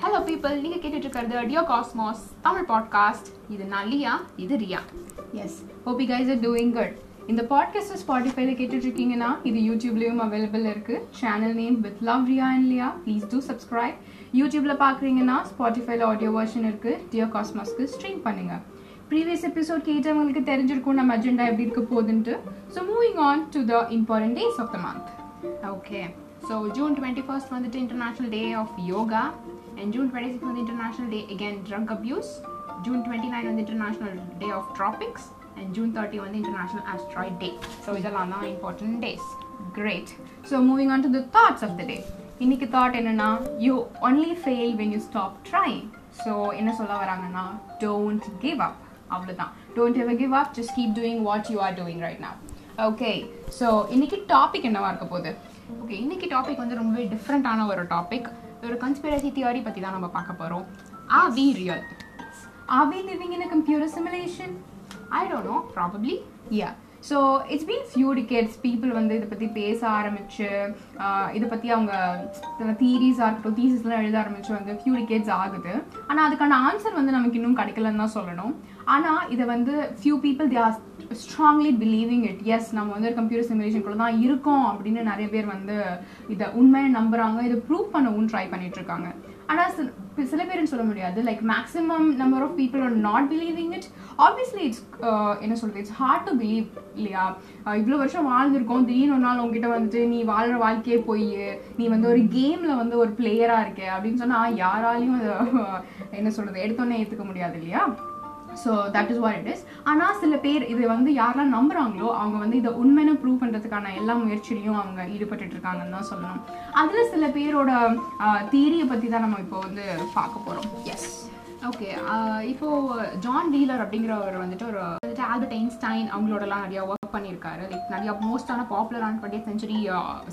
Hello people நீங்கள் கேட்டுட்டு இருக்கிறது டியோ காஸ்மாஸ் தமிழ் பாட்காஸ்ட் இது நான் லியா இது Riya. Yes hope you guys are doing good இந்த பாட்காஸ்ட் ஸ்பாட்டிஃபைல கேட்டுட்டு இருக்கீங்கன்னா இது யூடியூப்லயும் அவைலபிள் இருக்கு. Channel name with love Riya and Liya please do subscribe யூடியூப்ல பாக்குறீங்கன்னா ஸ்பாட்டிஃபைல ஆடியோ வெர்ஷன் இருக்கு. டியோ காஸ்மாஸ்க்கு ஸ்ட்ரீம் பண்ணுங்க. ப்ரீவியஸ் எபிசோட் கேட்டவங்களுக்கு தெரிஞ்சிருக்கும் நம்ம அஜெண்டா எப்படி இருக்க போகுதுன்ட்டு. So moving on to the important days of the month okay so June twenty first வந்துட்டு international day of yoga and June twenty six வந்து international day again drug abuse June twenty nine வந்து international day of tropics and June thirty வந்து international asteroid day so இதெல்லாம் தான் important days great so moving on to the thoughts of the day இன்னைக்கு thought என்னன்னா you only fail when you stop trying so என்ன சொல்ல வராங்கன்னா don't give up அவ்வளோதான் don't ever give up just keep doing what you are doing right now okay so இன்னைக்கு topic என்னவா இருக்க போகுது? ஓகே இன்னைக்கு டாபிக் வந்து ரொம்பவே டிஃப்ரெண்ட்டான ஒரு டாபிக் ஒரு கன்ஸ்பிரசி தியரி பற்றி தான் நம்ம பார்க்க போகிறோம் are we real are we living in a computer simulation I don't know probably yeah so it's been few decades people வந்து இதை பற்றி பேச ஆரம்பிச்சு இதை பற்றி அவங்க தீரீஸாக இருக்கட்டும் தீசஸ்லாம் எழுத ஆரம்பிச்சு வந்து ஃபியூ டிகேட்ஸ் ஆகுது. ஆனால் அதுக்கான ஆன்சர் வந்து நமக்கு இன்னும் கிடைக்கலன்னு தான் சொல்லணும். ஆனால் இதை வந்து few people they are strongly believing it yes நம்ம வந்து ஒரு கம்ப்யூட்டர் சிமுலேஷனுக்குள்ள தான் இருக்கோம் அப்படின்னு நிறைய பேர் வந்து இதை உண்மையை நம்புறாங்க. இதை ப்ரூவ் பண்ணவும் ட்ரை பண்ணிட்டு இருக்காங்க. ஆனால் சில சில பேருன்னு சொல்ல முடியாது. Like maximum number of people are not believing it obviously it's என்ன சொல்றது? இட்ஸ் ஹார்ட் டு பிலீவ் இல்லையா? இவ்வளோ வருஷம் வாழ்ந்துருக்கோம். திடீர்னு ஒரு நாள் உங்ககிட்ட வந்துட்டு நீ வாழ்ற வாழ்க்கையே போய். நீ வந்து ஒரு கேம்ல வந்து ஒரு பிளேயரா இருக்க. அப்படின்னு சொன்னா யாராலையும் அதை என்ன சொல்றது எடுத்தோன்னே ஏத்துக்க முடியாது இல்லையா? So that is what it is ஆனால் சில பேர் இதை வந்து யாரெல்லாம் நம்புறாங்களோ அவங்க வந்து இதை உண்மைன்னு ப்ரூவ் பண்ணுறதுக்கான எல்லா முயற்சியிலையும் அவங்க ஈடுபட்டுட்டு இருக்காங்கன்னு தான் சொல்லணும். அதில் சில பேரோட தீரியை பற்றி தான் நம்ம இப்போ வந்து பார்க்க போகிறோம் எஸ் ஓகே இப்போ ஜான் டீலர் அப்படிங்கிறவர் வந்துட்டு ஒரு வந்துட்டு ஆல்பர்ட் ஐன்ஸ்டைன் அவங்களோடலாம் நிறைய ஒர்க் ஒர்க் பண்ணியிருக்காரு. லைக் நிறைய மோஸ்டான பாப்புலரான டுவெண்ட்டி சென்ச்சுரி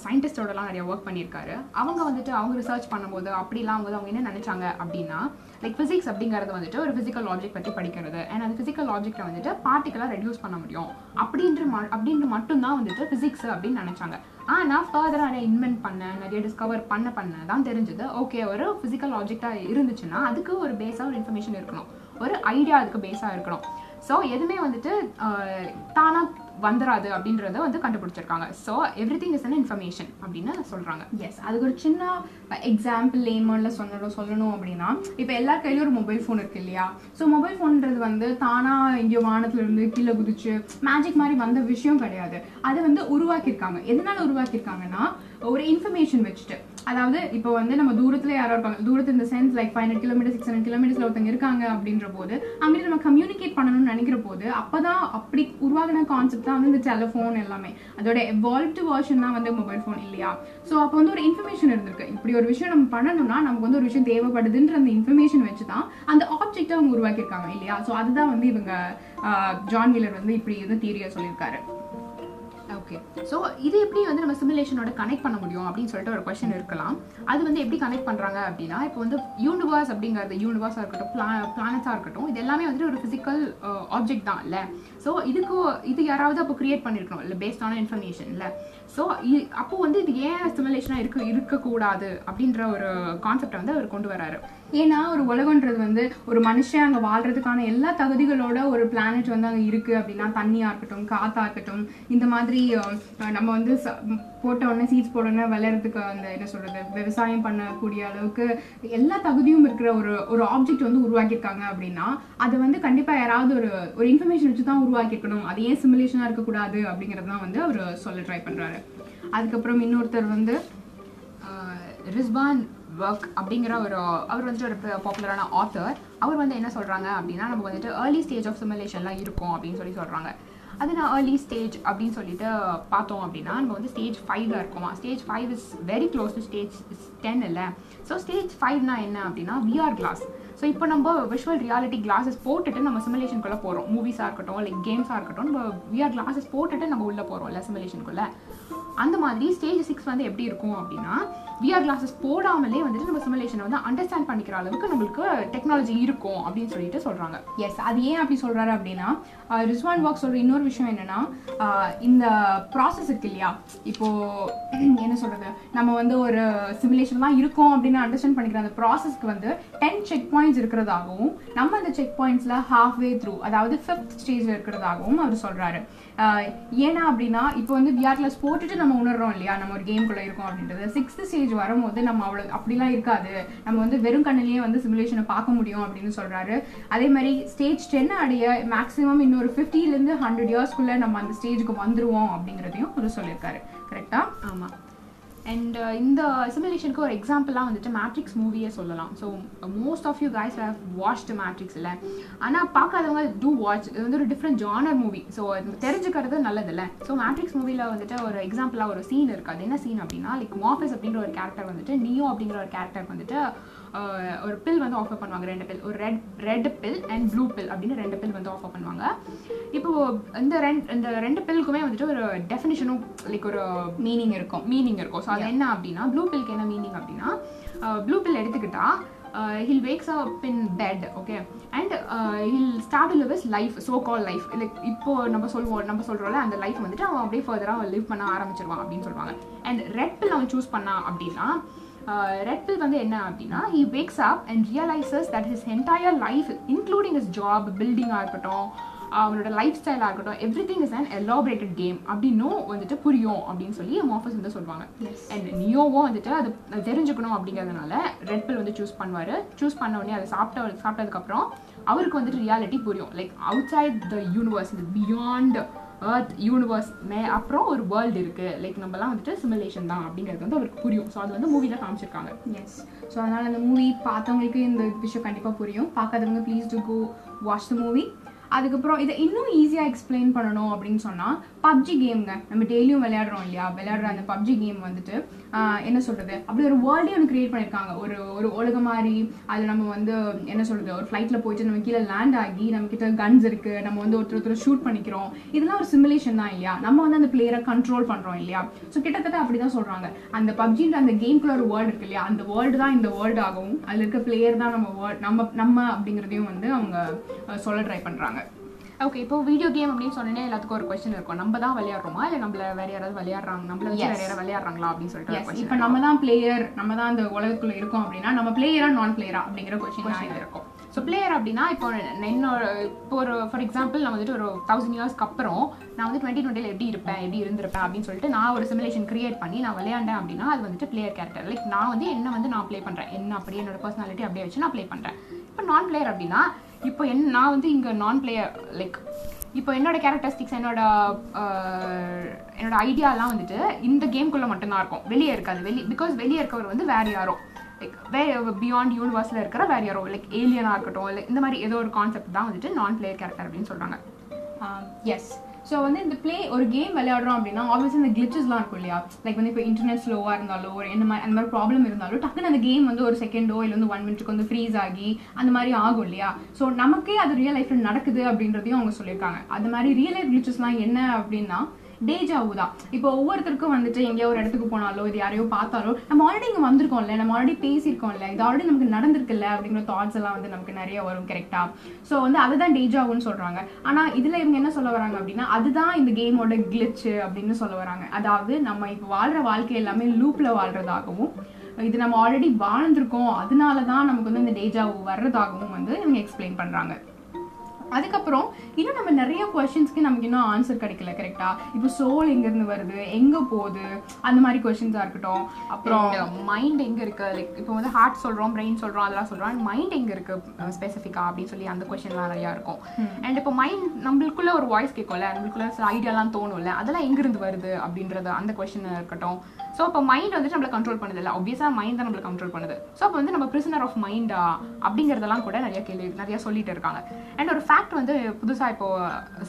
சயின்டிஸ்டோடலாம் நிறைய ஒர்க் பண்ணியிருக்காரு. அவங்க வந்துட்டு அவங்க ரிசர்ச் பண்ணும்போது அப்படிலாம் அவங்க அவங்க என்ன நினைச்சாங்க அப்படின்னா லைக் ஃபிசிக்ஸ் அப்படிங்கிறது வந்துட்டு ஒரு ஃபிசிக்கல் ஆப்ஜெக்ட் பற்றி படிக்கிறது. அண்ட் அந்த ஃபிசிக்கல் ஆப்ஜெக்ட்டை வந்துட்டு பார்ட்டிக்கலாக ரெடியூஸ் பண்ண முடியும். அப்படின்ற ம அப்படின்ற மட்டும்தான் வந்துட்டு ஃபிசிக்ஸ் அப்படின்னு நினைச்சாங்க. ஆனால் ஃபர்தராக நிறைய இன்வென்ட் பண்ண நிறைய டிஸ்கவர் பண்ண பண்ண தான் தெரிஞ்சது. ஓகே ஒரு ஃபிசிக்கல் ஆப்ஜெக்டாக இருந்துச்சுன்னா அதுக்கு ஒரு பேஸாக ஒரு இன்ஃபர்மேஷன் இருக்கணும். ஒரு ஐடியா அதுக்கு பேஸாக இருக்கணும். ஸோ எதுவுமே வந்துட்டு uh, தானாக வந்துடாது அப்படின்றத வந்து கண்டுபிடிச்சிருக்காங்க. So everything is an information அப்படின்னு சொல்கிறாங்க எஸ் அதுக்கு ஒரு சின்ன எக்ஸாம்பிள் லேமன்ல சொன்னோம் சொல்லணும் அப்படின்னா இப்போ எல்லா கையிலும் ஒரு மொபைல் ஃபோன் இருக்குது இல்லையா? ஸோ மொபைல் ஃபோன்ன்றது வந்து தானா எங்கேயோ வானத்துலேருந்து கீழே குதிச்சு மேஜிக் மாதிரி வந்த விஷயம் கிடையாது. அதை வந்து உருவாக்கியிருக்காங்க. எதனால் உருவாக்கியிருக்காங்கன்னா ஒரு இன்ஃபர்மேஷன் வச்சுட்டு. அதாவது இப்போ வந்து நம்ம தூரத்தில் யாரோ இருக்காங்க தூரத்து இந்த sense like five hundred kilometre six hundred கிலோமீட்டர்ஸில் ஒருத்தங்க இருக்காங்க அப்படின்ற போது அவங்களுக்கு நம்ம கம்யூனிகேட் பண்ணணும்னு நினைக்கிற போது அப்பதான் அப்படி உருவாகின கான்செப்ட் தான் வந்து இந்த டெலிஃபோன் எல்லாமே. அதோட எவால்வ்டு வேர்ஷன் தான் வந்து மொபைல் ஃபோன் இல்லையா? ஸோ அப்போ வந்து ஒரு இன்ஃபர்மேஷன் இருந்திருக்கு. இப்படி ஒரு விஷயம் நம்ம பண்ணணும்னா நமக்கு வந்து ஒரு விஷயம் தேவைப்படுதுன்ற அந்த இன்ஃபர்மேஷன் வச்சு தான் அந்த ஆப்ஜெக்டை அவங்க உருவாக்கியிருக்காங்க இல்லையா? ஸோ அதுதான் வந்து இவங்க ஜான் வீலர் வந்து இப்படி வந்து தீரியா சொல்லியிருக்காரு. ஓகே ஸோ இது எப்படி வந்து நம்ம சிமுலேஷனோட கனெக்ட் பண்ண முடியும் அப்படின்னு சொல்லிட்டு ஒரு கொஸ்டின் இருக்கலாம். அது வந்து எப்படி கனெக்ட் பண்ணுறாங்க அப்படின்னா இப்போ வந்து யூனிவர்ஸ் அப்படிங்கிறது யூனிவர்ஸாக இருக்கட்டும் பிளா பிளானட்ஸாக இருக்கட்டும் இது எல்லாமே வந்து ஒரு ஃபிசிக்கல் ஆப்ஜெக்ட் uh, தான் இல்லை? ஸோ இதுக்கு இது யாராவது அப்போ கிரியேட் பண்ணியிருக்கணும் இல்லை பேஸ்ட் ஆன இன்ஃபர்மேஷன் இல்லை? ஸோ அப்போ வந்து இது ஏன் சிமுலேஷனாக இருக்க இருக்கக்கூடாது அப்படின்ற ஒரு கான்செப்டை வந்து அவர் கொண்டு வராரு. ஏன்னா ஒரு உலகன்றது வந்து ஒரு மனுஷன் அங்கே வாழ்றதுக்கான எல்லா தகுதிகளோட ஒரு பிளானட் வந்து அங்கே இருக்கு அப்படின்னா தண்ணியா இருக்கட்டும் காற்றாக இருக்கட்டும் இந்த மாதிரி நம்ம வந்து போட்ட உடனே சீட்ஸ் போட உடனே விளையறதுக்கு அந்த என்ன சொல்றது விவசாயம் பண்ணக்கூடிய அளவுக்கு எல்லா தகுதியும் இருக்கிற ஒரு ஒரு ஆப்ஜெக்ட் வந்து உருவாக்கியிருக்காங்க அப்படின்னா அதை வந்து கண்டிப்பா யாராவது ஒரு ஒரு இன்ஃபர்மேஷன் வச்சு தான் உருவாக்கியிருக்கணும். அது ஏன் சிமுலேஷனா இருக்கக்கூடாது அப்படிங்கிறது தான் வந்து அவர் சொல்ல ட்ரை பண்றாரு. அதுக்கப்புறம் இன்னொருத்தர் வந்து ரிஸ்பான் ஒர்க் அப்படிங்கிற ஒரு அவர் வந்துட்டு ஒரு பாப்புலரான ஆத்தர் அவர் வந்து என்ன சொல்கிறாங்க அப்படின்னா நம்ம வந்துட்டு ஏர்லி ஸ்டேஜ் ஆஃப் சிமுலேஷன்லாம் இருக்கும் அப்படின்னு சொல்லி சொல்கிறாங்க அது நான் ஏர்லி ஸ்டேஜ் அப்படின்னு சொல்லிட்டு பார்த்தோம் அப்படின்னா நம்ம வந்து ஸ்டேஜ் ஃபைவ்ல இருக்கோமா? Stage five is very close to stage ten இல்லை. ஸோ ஸ்டேஜ் ஃபைவ்னா என்ன அப்படின்னா விஆர் கிளாஸ் ஸோ இப்போ நம்ம விஷுவல் ரியாலிட்டி கிளாஸஸ் போட்டுட்டு நம்ம சிமுலேஷனுக்குள்ளே போகிறோம் மூவிஸாக இருக்கட்டும் லைக் கேம்ஸாக இருக்கட்டும் நம்ம விஆர் கிளாஸஸ் போட்டுட்டு நம்ம உள்ளே போகிறோம் இல்லை சிமுலேஷனுக்குள்ளே அந்த மாதிரி ஸ்டேஜ் சிக்ஸ் வந்து எப்படி இருக்கும் அப்படின்னா விஆர் கிளாஸஸ் போடாமலே வந்துட்டு நம்ம சிமுலேஷனை வந்து அண்டர்ஸ்டாண்ட் பண்ணிக்கிற அளவுக்கு நம்மளுக்கு டெக்னாலஜி இருக்கும் அப்படின்னு சொல்லிட்டு சொல்றாங்க. எஸ் அது ஏன் அப்படி சொல்றாரு அப்படின்னா ரிஸ்வான் பாக்ஸ் சொல்ற இன்னொரு விஷயம் என்னன்னா இந்த ப்ராசஸ் இருக்கு இல்லையா? இப்போ என்ன சொல்றது? நம்ம வந்து ஒரு சிமுலேஷன் தான் இருக்கோம் அப்படின்னு அண்டர்ஸ்டாண்ட் பண்ணிக்கிற அந்த ப்ராசஸ்க்கு வந்து டென் செக் பாயிண்ட்ஸ் இருக்கிறதாகவும் நம்ம அந்த செக் பாயிண்ட்ஸ்ல ஹாஃப் வே த்ரூ அதாவது ஃபிஃப்த் ஸ்டேஜ் இருக்கிறதாகவும் அவர் சொல்றாரு. ஏன்னா அப்படின்னா இப்போ வந்து விஆர் கிளாஸ் போட்டுட்டு நம்ம உணர்றோம் இல்லையா? நம்ம ஒரு கேம்குள்ள இருக்கோம் அப்படின்றது. சிக்ஸ்த் ஸ்டேஜ் வரும்போது நம்ம அவ்வளோ அப்படிலாம் இருக்காது. நம்ம வந்து வெறும் கண்ணிலேயே வந்து சிமுலேஷனை பார்க்க முடியும் அப்படின்னு சொல்றாரு. அதே மாதிரி ஸ்டேஜ் டென் அடைய மேக்ஸிமம் இன்னொரு 50 ல இருந்து ஹண்ட்ரட் இயர்ஸ்க்குள்ள நம்ம அந்த ஸ்டேஜுக்கு வந்துருவோம் அப்படிங்கிறதையும் அவர் சொல்லியிருக்காரு. கரெக்டா ஆமா. அண்ட் இந்த சிமுலேஷனுக்கு ஒரு எக்ஸாம்பிளாக வந்துட்டு மேட்ரிக்ஸ் மூவியே சொல்லலாம். So most of you guys have watched Matrix இல்லை ஆனால் பார்க்காதவங்க டூ வாட்ச் இது வந்து ஒரு டிஃப்ரெண்ட் ஜானர் மூவி ஸோ தெரிஞ்சுக்கிறது நல்லதில்ல. ஸோ மேட்ரிக்ஸ் மூவியில் வந்துட்டு ஒரு எக்ஸாம்பிளாக ஒரு சீன் இருக்குது. அது என்ன சீன் அப்படின்னா லைக் மாஃபிஸ் அப்படிங்கிற ஒரு கேரக்டர் வந்துட்டு நியோ அப்படிங்கிற ஒரு கேரக்டர் வந்துட்டு ஒரு பில் வந்து ஆஃபர் பண்ணுவாங்க ரெண்டு பில் ஒரு red red pill and blue pill அப்படின்னு ரெண்டு பில் வந்து ஆஃபர் பண்ணுவாங்க. இப்போ இந்த ரெண்டு இந்த ரெண்டு பில்லுக்குமே வந்துட்டு ஒரு டெஃபினிஷனும் லைக் ஒரு மீனிங் இருக்கும். மீனிங் இருக்கும். ஸோ அது என்ன அப்படின்னா ப்ளூ பில்க்கு என்ன மீனிங் அப்படின்னா ப்ளூ பில் எடுத்துக்கிட்டா he'll wakes up in bed okay and he'll start live is life so call life like இப்போ நம்ம சொல்வோம் நம்ம சொல்கிறோம்ல அந்த லைஃப் வந்துட்டு அவன் அப்படியே ஃபர்தராக லிவ் பண்ண ஆரம்பிச்சிருவான் அப்படின்னு சொல்லுவாங்க. அண்ட் ரெட் பில் அவன் சூஸ் பண்ணான் அப்படின்னா ரெட் பில் வந்து என்ன அப்படின்னா he wakes up and realises that his entire life including his job பில்டிங்காக இருக்கட்டும் அவனோட லைஃப் ஸ்டைலாக இருக்கட்டும் everything is an elaborated game அப்படின்னும் வந்துட்டு புரியும் அப்படின்னு சொல்லி மாஃபஸ் வந்து சொல்லுவாங்க. அண்ட் நியோவும் வந்துட்டு அது தெரிஞ்சுக்கணும் அப்படிங்கிறதுனால ரெட் பில் வந்து சூஸ் பண்ணுவார். சூஸ் பண்ண உடனே அதை சாப்பிட்ட சாப்பிட்டதுக்கப்புறம் அவருக்கு வந்துட்டு ரியாலிட்டி புரியும். Like outside the universe இந்த பியாண்ட் ஏர்த் யூனிவர்ஸ் மே அப்புறம் ஒரு வேர்ல்டு இருக்குது லைக் நம்மலாம் வந்துட்டு சிமுலேஷன் தான் அப்படிங்கிறது வந்து அவருக்கு புரியும். ஸோ அது வந்து மூவியில் காமிச்சிருக்காங்க. எஸ் ஸோ அதனால் அந்த மூவி பார்த்தவங்களுக்கு இந்த விஷயம் கண்டிப்பாக புரியும். பார்க்காதவங்க please do go watch the movie அதுக்கப்புறம் இதை இன்னும் ஈஸியாக எக்ஸ்பிளைன் பண்ணணும் அப்படின்னு சொன்னால் பப்ஜி கேம்ங்க நம்ம டெய்லியும் விளையாடுறோம் இல்லையா? விளையாடுற அந்த பப்ஜி கேம் வந்துட்டு என்ன சொல்கிறது அப்படி ஒரு வேர்ல்டே ஒன்று கிரியேட் பண்ணியிருக்காங்க ஒரு ஒரு உலக மாதிரி. அதில் நம்ம வந்து என்ன சொல்கிறது ஒரு ஃப்ளைட்டில் போயிட்டு நம்ம கீழே லேண்ட் ஆகி நம்ம கிட்ட கன்ஸ் இருக்குது நம்ம வந்து ஒருத்தர் ஒருத்தர் ஷூட் பண்ணிக்கிறோம். இதெல்லாம் ஒரு சிமுலேஷன் தான் இல்லையா? நம்ம வந்து அந்த பிளேயரை கண்ட்ரோல் பண்ணுறோம் இல்லையா? ஸோ கிட்டத்தட்ட அப்படி தான் சொல்கிறாங்க அந்த பப்ஜின்ற அந்த கேம்குள்ள ஒரு வேர்ல்டு இருக்கு இல்லையா? அந்த வேர்ல்டு தான் இந்த வேர்ல்டு ஆகும் அதில் இருக்க பிளேயர் தான் நம்ம வேர்ல்ட் நம்ம நம்ம அப்படிங்கிறதையும் வந்து அவங்க சொல்ல ட்ரை பண்ணுறாங்க ஓகே இப்போ வீடியோ கேம் அப்படின்னு சொன்னே எல்லாத்துக்கும் ஒரு கொஸ்டின் இருக்கும். நம்ம தான் விளையாடுறோமா? இல்லை நம்மள வேற யாராவது விளையாடுறாங்க நம்மள வச்சு. வேற யாராவது விளையாடுறாங்களா? அப்படின்னு சொல்லிட்டு இப்போ நம்ம தான் பிளேயர் நம்ம தான் அந்த உலகத்துக்குள்ள இருக்கோம் அப்படின்னா நம்ம பிளேயரா நான் பிளேயரா அப்படிங்கிற கொஸ்டின் இருக்கும். ஸோ பிளேயர் அப்படின்னா இப்போ என்னோட இப்போ ஒரு ஃபார் எக்ஸாம்பிள் நான் வந்துட்டு ஒரு தௌசண்ட் இயர்ஸ்க்கு அப்புறம் நான் வந்து டுவெண்ட்டி டுவெண்ட்டியில் எப்படி இருப்பேன் எப்படி இருந்திருப்பேன் அப்படின்னு சொல்லிட்டு நான் ஒரு சிமுலேஷன் கிரியேட் பண்ணி நான் விளையாண்டேன் அப்படின்னா அது வந்துட்டு பிளேயர் கேரக்டர் லைக் நான் வந்து என்ன வந்து நான் ப்ளே பண்ணுறேன் என்ன அப்படியே என்னோட பர்சனாலிட்டி அப்படியே வச்சு நான் ப்ளே பண்ணுறேன் இப்போ நான் பிளேயர் அப்படின்னா இப்போ என் நான் வந்து இங்கே நான் பிளேயர் லைக் இப்போ என்னோட கேரக்டரிஸ்டிக்ஸ் என்னோட என்னோட ஐடியாலாம் வந்துட்டு இந்த கேம்குள்ளே மட்டும்தான் இருக்கும். வெளியே இருக்காது. வெளியே பிகாஸ் வெளியே இருக்கவர் வந்து வேறு யாரோ. லைக் வே பியாண்ட் யூனிவர்ஸில் இருக்கிற வேறு யாரோ. லைக் ஏலியனாக இருக்கட்டும் இல்லை இந்த மாதிரி ஏதோ ஒரு கான்செப்ட் தான் வந்துட்டு நான் பிளேயர் கேரக்டர் அப்படின்னு சொல்கிறாங்க எஸ் um, ஸோ வந்து இந்த ப்ளே ஒரு கேம் விளையாடுறோம் அப்படின்னா ஆப்வியஸ்லி இந்த கிளிச்சஸ்லாம் இருக்கும் இல்லையா? லைக் வந்து இப்போ இன்டர்நெட் ஸ்லோவாக இருந்தாலோ ஒரு என்ன மாதிரி அந்த மாதிரி ப்ராப்ளம் இருந்தாலும் டக்குன்னு அந்த கேம் வந்து ஒரு செகண்டோ இல்லை வந்து ஒன் மினிட்டுக்கு வந்து ஃப்ரீஸ் ஆகி அந்த மாதிரி ஆகும் இல்லையா? ஸோ நமக்கே அது ரியல் லைஃப்பில் நடக்குது அப்படின்றதையும் அவங்க சொல்லியிருக்காங்க. அது மாதிரி ரியல் லைஃப் கிளிச்சஸ்லாம் என்ன அப்படின்னா டேஜாவு தான். இப்போ ஒவ்வொருத்தருக்கும் வந்துட்டு எங்கேயோ ஒரு இடத்துக்கு போனாலோ இது யாரையோ பார்த்தாலோ நம்ம ஆல்ரெடி இங்கே வந்திருக்கோம்ல நம்ம ஆல்ரெடி பேசியிருக்கோம்ல இது ஆல்ரெடி நமக்கு நடந்திருக்குல்ல அப்படிங்கிற தாட்ஸ் எல்லாம் வந்து நமக்கு நிறைய வரும் கரெக்டாக ஸோ வந்து அதுதான் டேஜாவுன்னு சொல்கிறாங்க ஆனால் இதில் இவங்க என்ன சொல்ல வராங்க அப்படின்னா அதுதான் இந்த கேமோட கிளிச்சு அப்படின்னு சொல்ல வராங்க. அதாவது நம்ம இப்போ வாழ்கிற வாழ்க்கை எல்லாமே லூப்பில் வாழ்றதாகவும் இது நம்ம ஆல்ரெடி வாழ்ந்திருக்கோம் அதனால தான் நமக்கு வந்து இந்த டேஜாவு வர்றதாகவும் வந்து இவங்க எக்ஸ்பிளைன் பண்ணுறாங்க அதுக்கப்புறம் இன்னும் நம்ம நிறைய கொஸ்டின்ஸ்க்கு நமக்கு இன்னும் ஆன்சர் கிடைக்கல கரெக்டா இப்போ சோல் எங்க இருந்து வருது? எங்க போகுது? அந்த மாதிரி கொஸ்டின்ஸா இருக்கட்டும். அப்புறம் மைண்ட் எங்க இருக்கு? லைக் இப்போ வந்து ஹார்ட் சொல்றோம் பிரெயின் சொல்றோம் அதெல்லாம் சொல்றோம். மைண்ட் எங்க இருக்கு ஸ்பெசிஃபிக்கா அப்படின்னு சொல்லி அந்த கொஸ்டின்லாம் நிறையா இருக்கும். அண்ட் இப்போ மைண்ட் நம்மளுக்குள்ள ஒரு வாய்ஸ் கேட்கும்ல நம்மளுக்குள்ள சில ஐடியாலாம் தோணும்ல அதெல்லாம் எங்க இருந்து வருது? அப்படின்றது அந்த கொஸ்டின் இருக்கட்டும். ஸோ இப்போ மைண்ட் வந்துட்டு நம்மளை கண்ட்ரோல் பண்ணுது இல்லை? ஆப்வியஸாக மைண்ட் தான் நம்மளை கண்ட்ரோல் பண்ணுது. ஸோ அப்போ வந்து நம்ம பிரிசனர் ஆஃப் மைண்டா அப்படிங்கிறதெல்லாம் கூட நிறைய கேள்வி நிறைய சொல்லிட்டு இருக்காங்க. அண்ட் ஒரு ஃபேக்ட் வந்து புதுசாக இப்போ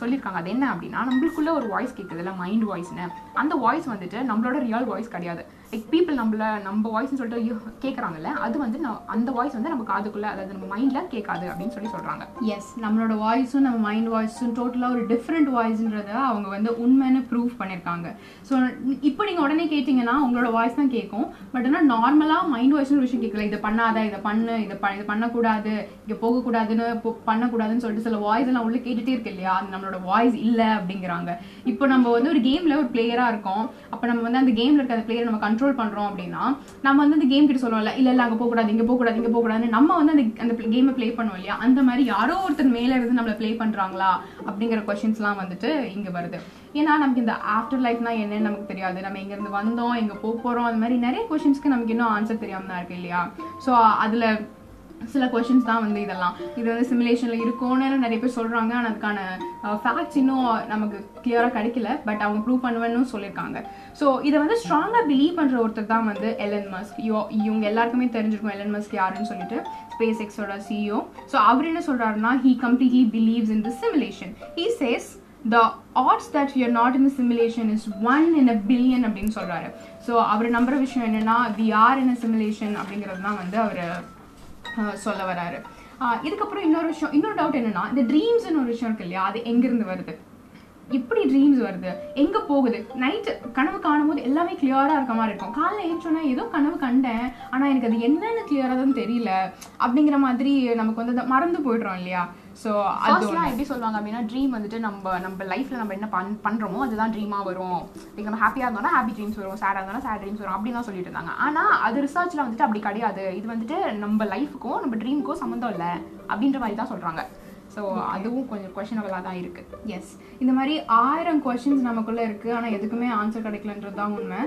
சொல்லியிருக்காங்க. அது என்ன அப்படின்னா நம்மளுக்குள்ள ஒரு வாய்ஸ் கேட்குது இல்லை? மைண்ட் வாய்ஸ்னு அந்த வாய்ஸ் வந்துட்டு நம்மளோட ரியல் வாய்ஸ் கிடையாது. பீப்புள் நம்மள நம்ம வாய்ஸ்னு சொல்லிட்டு கேட்குறாங்கல்ல அது வந்து நான் அந்த வாய்ஸ் வந்து நம்ம காதுக்குள்ள அதாவது நம்ம மைண்ட்ல கேட்காது அப்படின்னு சொல்லி சொல்றாங்க. எஸ் நம்மளோட வாய்ஸும் நம்ம மைண்ட் வாய்ஸும் டோட்டலாக ஒரு டிஃப்ரெண்ட் வாய்ஸ்ன்றத அவங்க வந்து உண்மைன்னு ப்ரூவ் பண்ணியிருக்காங்க ஸோ இப்போ நீங்கள் உடனே கேட்டிங்கன்னா உங்களோட வாய்ஸ் தான் கேட்கும். பட் ஆனால் நார்மலாக மைண்ட் வாய்ஸ்னு ஒரு விஷயம் கேட்கல. இதை பண்ணாத இதை பண்ணு இதை ப இதை பண்ணக்கூடாது இங்கே போகக்கூடாதுன்னு போ- பண்ணக்கூடாதுன்னு சொல்லிட்டு சில வாய்ஸ் எல்லாம் உள்ள கேட்டுட்டே இருக்கு இல்லையா? அது நம்மளோட வாய்ஸ் இல்லை அப்படிங்கிறாங்க. இப்போ நம்ம வந்து ஒரு கேமில் ஒரு பிளேயராக இருக்கோம். அப்போ நம்ம வந்து அந்த கேமில் இருக்க அந்த பிளேயர் நம்ம கண்ட்ரோல் பண்ணுறோம் அப்படின்னா நம்ம வந்து அந்த கேம் கிட்ட சொல்லுவோம்ல இல்லை இல்லை அங்கே போகக்கூடாது இங்கே போகக்கூடாது இங்கே போகக்கூடாதுன்னு நம்ம வந்து அந்த அந்த கேமை ப்ளே பண்ணுவோம் இல்லையா? அந்த மாதிரி யாரோ ஒருத்தர் மேலே இருந்து நம்மளை ப்ளே பண்ணுறாங்களா அப்படிங்கிற கொஷின்ஸ்லாம் வந்துட்டு இங்கே வருது. ஏன்னா நமக்கு இந்த ஆஃப்டர் லைஃப்னா என்னன்னு நமக்கு தெரியாது. நம்ம எங்கேருந்து வந்தோம் எங்கே போக போகிறோம் அந்த மாதிரி நிறைய கொஷின்ஸ்க்கு நமக்கு இன்னும் ஆன்சர் தெரியாம தான் இருக்கு இல்லையா? ஸோ அதில் சில கொஷின்ஸ் தான் வந்து இதெல்லாம். இது வந்து சிமுலேஷனில் இருக்கும்னு நிறைய பேர் சொல்கிறாங்க ஆனால் அதுக்கான ஃபேக்ட்ஸ் இன்னும் நமக்கு கிளியராக கிடைக்கல. பட் அவங்க ப்ரூவ் பண்ணுவேன்னு சொல்லியிருக்காங்க. ஸோ இதை வந்து ஸ்ட்ராங்காக பிலீவ் பண்ணுற ஒருத்தர் தான் வந்து எலன் மஸ்க் யோ இவங்க எல்லாருக்குமே தெரிஞ்சிருக்கும் எலன் மஸ்க் யாருன்னு சொல்லிட்டு ஸ்பேஸ் எக்ஸோட சிஇஓ ஸோ அவர் என்ன சொல்கிறாருன்னா he completely believes in the simulation he says the odds that we not in simulation is one in a billion அப்படின்னு சொல்கிறாரு ஸோ அவர் நம்புற விஷயம் என்னென்னா we are in a simulation அப்படிங்கிறது தான் வந்து அவர் சொல்ல வராரு. இதுக்கப்புறம் இன்னொரு விஷயம் இன்னொரு டவுட் என்னன்னா இந்த ட்ரீம்ஸ்னு ஒரு விஷயம் இருக்கு இல்லையா அது எங்கிருந்து வருது? எப்படி ட்ரீம்ஸ் வருது. எங்க போகுது? நைட்டு கனவு காணும் போது எல்லாமே கிளியரா இருக்க மாதிரி இருக்கும். காலைல ஏற்றோன்னா ஏதோ கனவு கண்டேன். ஆனா எனக்கு அது என்னன்னு கிளியரா தான் தெரியல. அப்படிங்கிற மாதிரி நமக்கு வந்து அதை மறந்து போயிடுறோம் இல்லையா? ஸோ அது ஃபர்ஸ்ட்லாம் எப்படி சொல்லுவாங்க அப்படின்னா ட்ரீம் வந்துட்டு நம்ம நம்ம லைஃப்ல நம்ம என்ன பண் பண்றோமோ அதுதான் ட்ரீமா வரும். லைக் நம்ம ஹாப்பியா இருந்தோம்னா ஹாப்பி ட்ரீம்ஸ் வரும். சேடா இருந்தோம்னா சேட் ட்ரீம்ஸ் வரும். அப்படின்னு தான் சொல்லிட்டு இருந்தாங்க. ஆனா அது ரிசர்ச்ல வந்துட்டு அப்படி கிடையாது. இது வந்துட்டு நம்ம லைஃபுக்கும் நம்ம ட்ரீமுக்கும் சம்மந்தம் இல்லை. அப்படின்ற மாதிரி தான் சொல்றாங்க. ஸோ அதுவும் கொஞ்சம் கொஷனபிளாக தான் இருக்கு. எஸ் இந்த மாதிரி ஆயிரம் கொஷின்ஸ் நமக்குள்ள இருக்கு. ஆனா எதுக்குமே ஆன்சர் கிடைக்கலன்றது தான் உண்மை.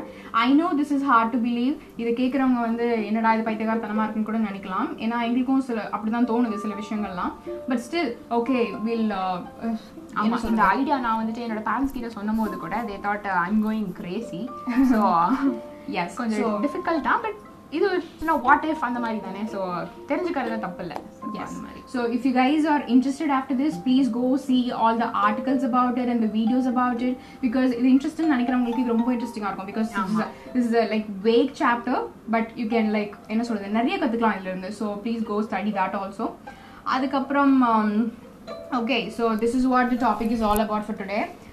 I know this is hard to believe இதை கேட்குறவங்க வந்து என்னடா இது பைத்தியகாரத்தனமா இருக்குன்னு கூட நினைக்கலாம். ஏன்னா எங்களுக்கும் சில அப்படிதான் தோணுது சில விஷயங்கள்லாம். பட் ஸ்டில் ஓகே வில் ஆமா இந்த ஐடியா நான் வந்துட்டு என்னோட பேரண்ட்ஸ் கிட்ட சொன்னும் போது கூட they thought I'm going crazy so yes கொஞ்சம் டிஃபிகல்ட்டா பட் இது வாட் இஃப் அந்த மாதிரி தானே? ஸோ தெரிஞ்சுக்கிறது தப்பு இல்லை. Yes. அந்த மாதிரி So if you guys are interested after this, please go see all the articles about it and the videos about it because இது interesting நினைக்கிறவங்களுக்கு இது ரொம்ப இன்ட்ரெஸ்டிங்காக இருக்கும் because this is, a, this is a like vague chapter but you can like என்ன சொல்றது நிறைய கற்றுக்கலாம் இதுல இருந்து so please go study that also அதுக்கப்புறம் um, so this is what the topic is all about for today uh,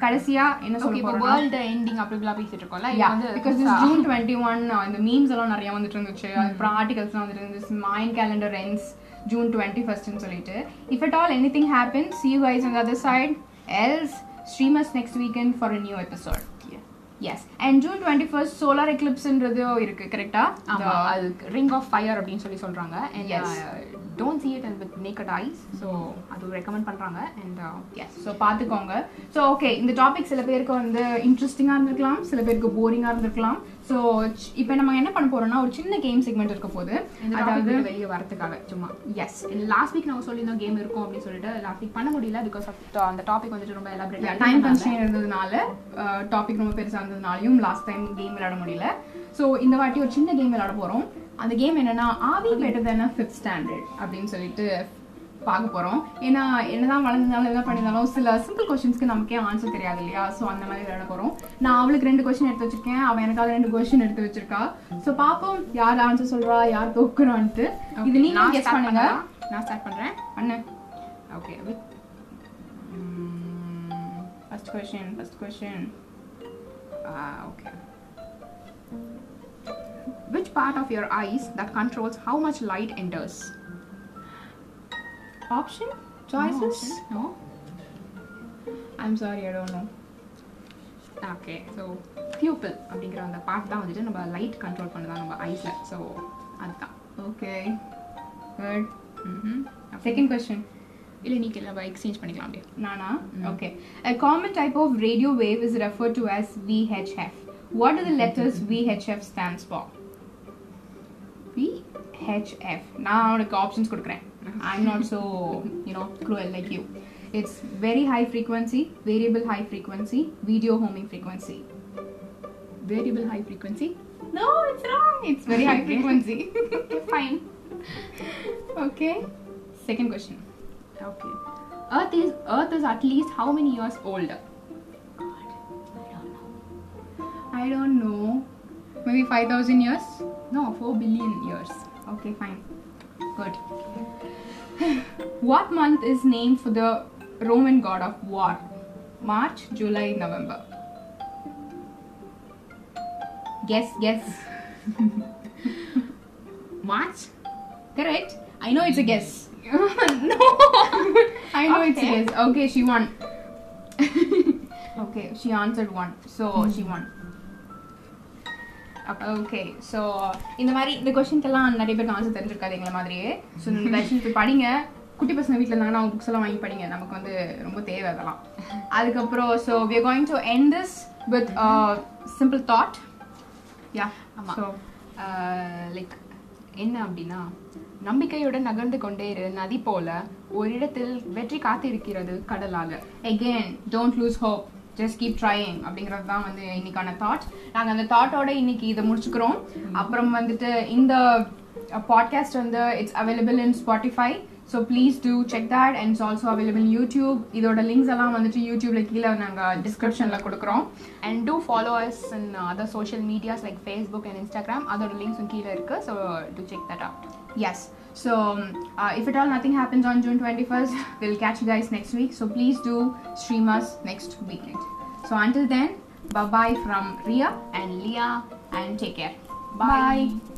கடைசியா என்ன சொல்ல இப்போ வேர்ல்டு எண்டிங் பேசிட்டு இருக்கோம்ல வந்து June 21 uh, இந்த மீம்ஸ் எல்லாம் நிறைய வந்துட்டு இருந்துச்சு. அப்புறம் ஆர்டிகல்ஸ்லாம் வந்துட்டு இருந்துச்சு. Mind calendar ends June twenty ஃபர்ஸ்ட்னு சொல்லிட்டு. If at all anything happen see you guys on the other side. Else stream us next weekend for a new episode. Yes and June twenty first solar எக்லிப்ஸ்ன்றது இருக்கு கரெக்டா அது ring of fire அப்படின்னு சொல்லி சொல்றாங்க. And don't see it with naked eyes so அது recommend பண்றாங்க. And yes so பார்த்துக்கோங்க so okay இந்த டாபிக் சில பேருக்கு வந்து இன்ட்ரெஸ்டிங்காக இருந்திருக்கலாம். சில பேருக்கு போரிங்காக இருந்திருக்கலாம். ஸோ இப்போ நம்ம என்ன பண்ண போறோம்னா ஒரு சின்ன கேம் செக்மெண்ட் இருக்க போது இந்த அதாவது வெளியே வரதுக்காக சும்மா. எஸ் லாஸ்ட் வீக் நம்ம சொல்லியிருந்தோம் கேம் இருக்கும் அப்படின்னு சொல்லிட்டு. லாஸ்ட் வீக் பண்ண முடியல பிகாஸ் ஆஃப் அந்த டாபிக் வந்துட்டு ரொம்ப எலாபரேட் டைம் கன்ஸ்ட்ரெயின் இருந்ததுனால டாபிக் ரொம்ப பெருசாக இருந்ததுனாலையும் லாஸ்ட் டைம் கேம் விளையாட முடியல. ஸோ இந்த வாட்டி ஒரு சின்ன கேம் விளையாட போகிறோம் அந்த கேம் என்னன்னா ஆவி பெட்டர் தானே ஃபிஃப்த் ஸ்டாண்டர்ட் அப்படின்னு சொல்லிட்டு பார்க்க போகிறோம் ஏன்னா என்னதான் வளர்ந்தாலும் என்ன பண்ணியிருந்தாலும் சில சிம்பிள் கொஸ்டின்ஸ்க்கு நமக்கே ஆன்சர் தெரியாது இல்லையா? ஸோ அந்த மாதிரி விளையாட போகிறோம் நான் அவளுக்கு ரெண்டு கொஸ்டின் எடுத்து வச்சிருக்கேன். அவன் எனக்காக ரெண்டு கொஸ்டின் எடுத்து வச்சிருக்கா. ஸோ பார்ப்போம். யார் ஆன்சர் சொல்றா? யார் தோக்குறான்ட்டு. இது நீங்க நான் கெஸ் பண்ணுங்க. நான் ஸ்டார்ட் பண்றேன். அண்ணே okay with first question first question okay which part of your eyes that controls how much light enters? Option choices no I'm sorry I don't know okay so pupil அப்படிங்கிற அந்த part தான் வந்துட்டு நம்ம light control பண்ணுதான் நம்ம ஐஸில் so அதுதான் okay good ம்ஹும். Second question இல்லை நீ நம்ம எக்ஸ்சேஞ்ச் பண்ணிக்கலாம் அப்படியே Nana? Okay. A common type of radio wave is referred to as VHF. What do the letters VHF stands for? VHF. நான் உனக்கு ஆப்ஷன்ஸ் கொடுக்குறேன் Mm-hmm. I'm not so, you know, cruel like you. It's very high frequency, variable high frequency, video homing frequency. Variable high frequency? No, it's wrong. It's very high frequency. Fine. Okay. Second question. Okay. Earth is Earth is at least how many years older? I don't know. Maybe 5000 years? No, 4 billion years. Okay, fine. Good. what month is named for the Roman god of war? March, July, November. Guess, guess. March? Correct. I know it's a guess. no. I know it's a guess. Okay, she won. okay, she answered one. So she hmm. won. Okay so இந்த மாதிரி இந்த கொஸ்டின்க்கெல்லாம் நிறைய பேருக்கு answer தெரிஞ்சிருக்காது எங்களை மாதிரியே. So இந்த question படிங்க. குட்டி பசங்க வீட்டில் இருந்தாங்கன்னா அவங்க புக்ஸ் எல்லாம் வாங்கி படிங்க. நமக்கு வந்து ரொம்ப தேவை அதெல்லாம். அதுக்கப்புறம் so we are going to end this with a simple thought. Yeah. ஆமா. so லைக் என்ன அப்படின்னா நம்பிக்கையுடன் நகர்ந்து கொண்டே இரு. நதி போல ஒரு இடத்தில் வெற்றி காத்திருக்கிறது கடலாக again don't lose hope. Just keep trying அப்படிங்கிறது தான் வந்து இன்னைக்கான தாட் நாங்கள் அந்த தாட்டோட இன்னைக்கு இதை முடிச்சுக்கிறோம். அப்புறம் வந்துட்டு இந்த பாட்காஸ்ட் வந்து it's available in Spotify so please do check that and it's also available YouTube இதோட லிங்க்ஸ் எல்லாம் வந்துட்டு யூடியூப்ல கீழே நாங்கள் டிஸ்கிரிப்ஷனில் கொடுக்குறோம். And do follow us in other social medias like Facebook and Instagram அதோட லிங்க்ஸும் கீழே இருக்கு. So do check that out yes So, uh, if at all nothing happens on June 21st, we'll catch you guys next week. So, please do stream us next weekend. So, until then, bye bye from Ria and Leah and take care. Bye. bye.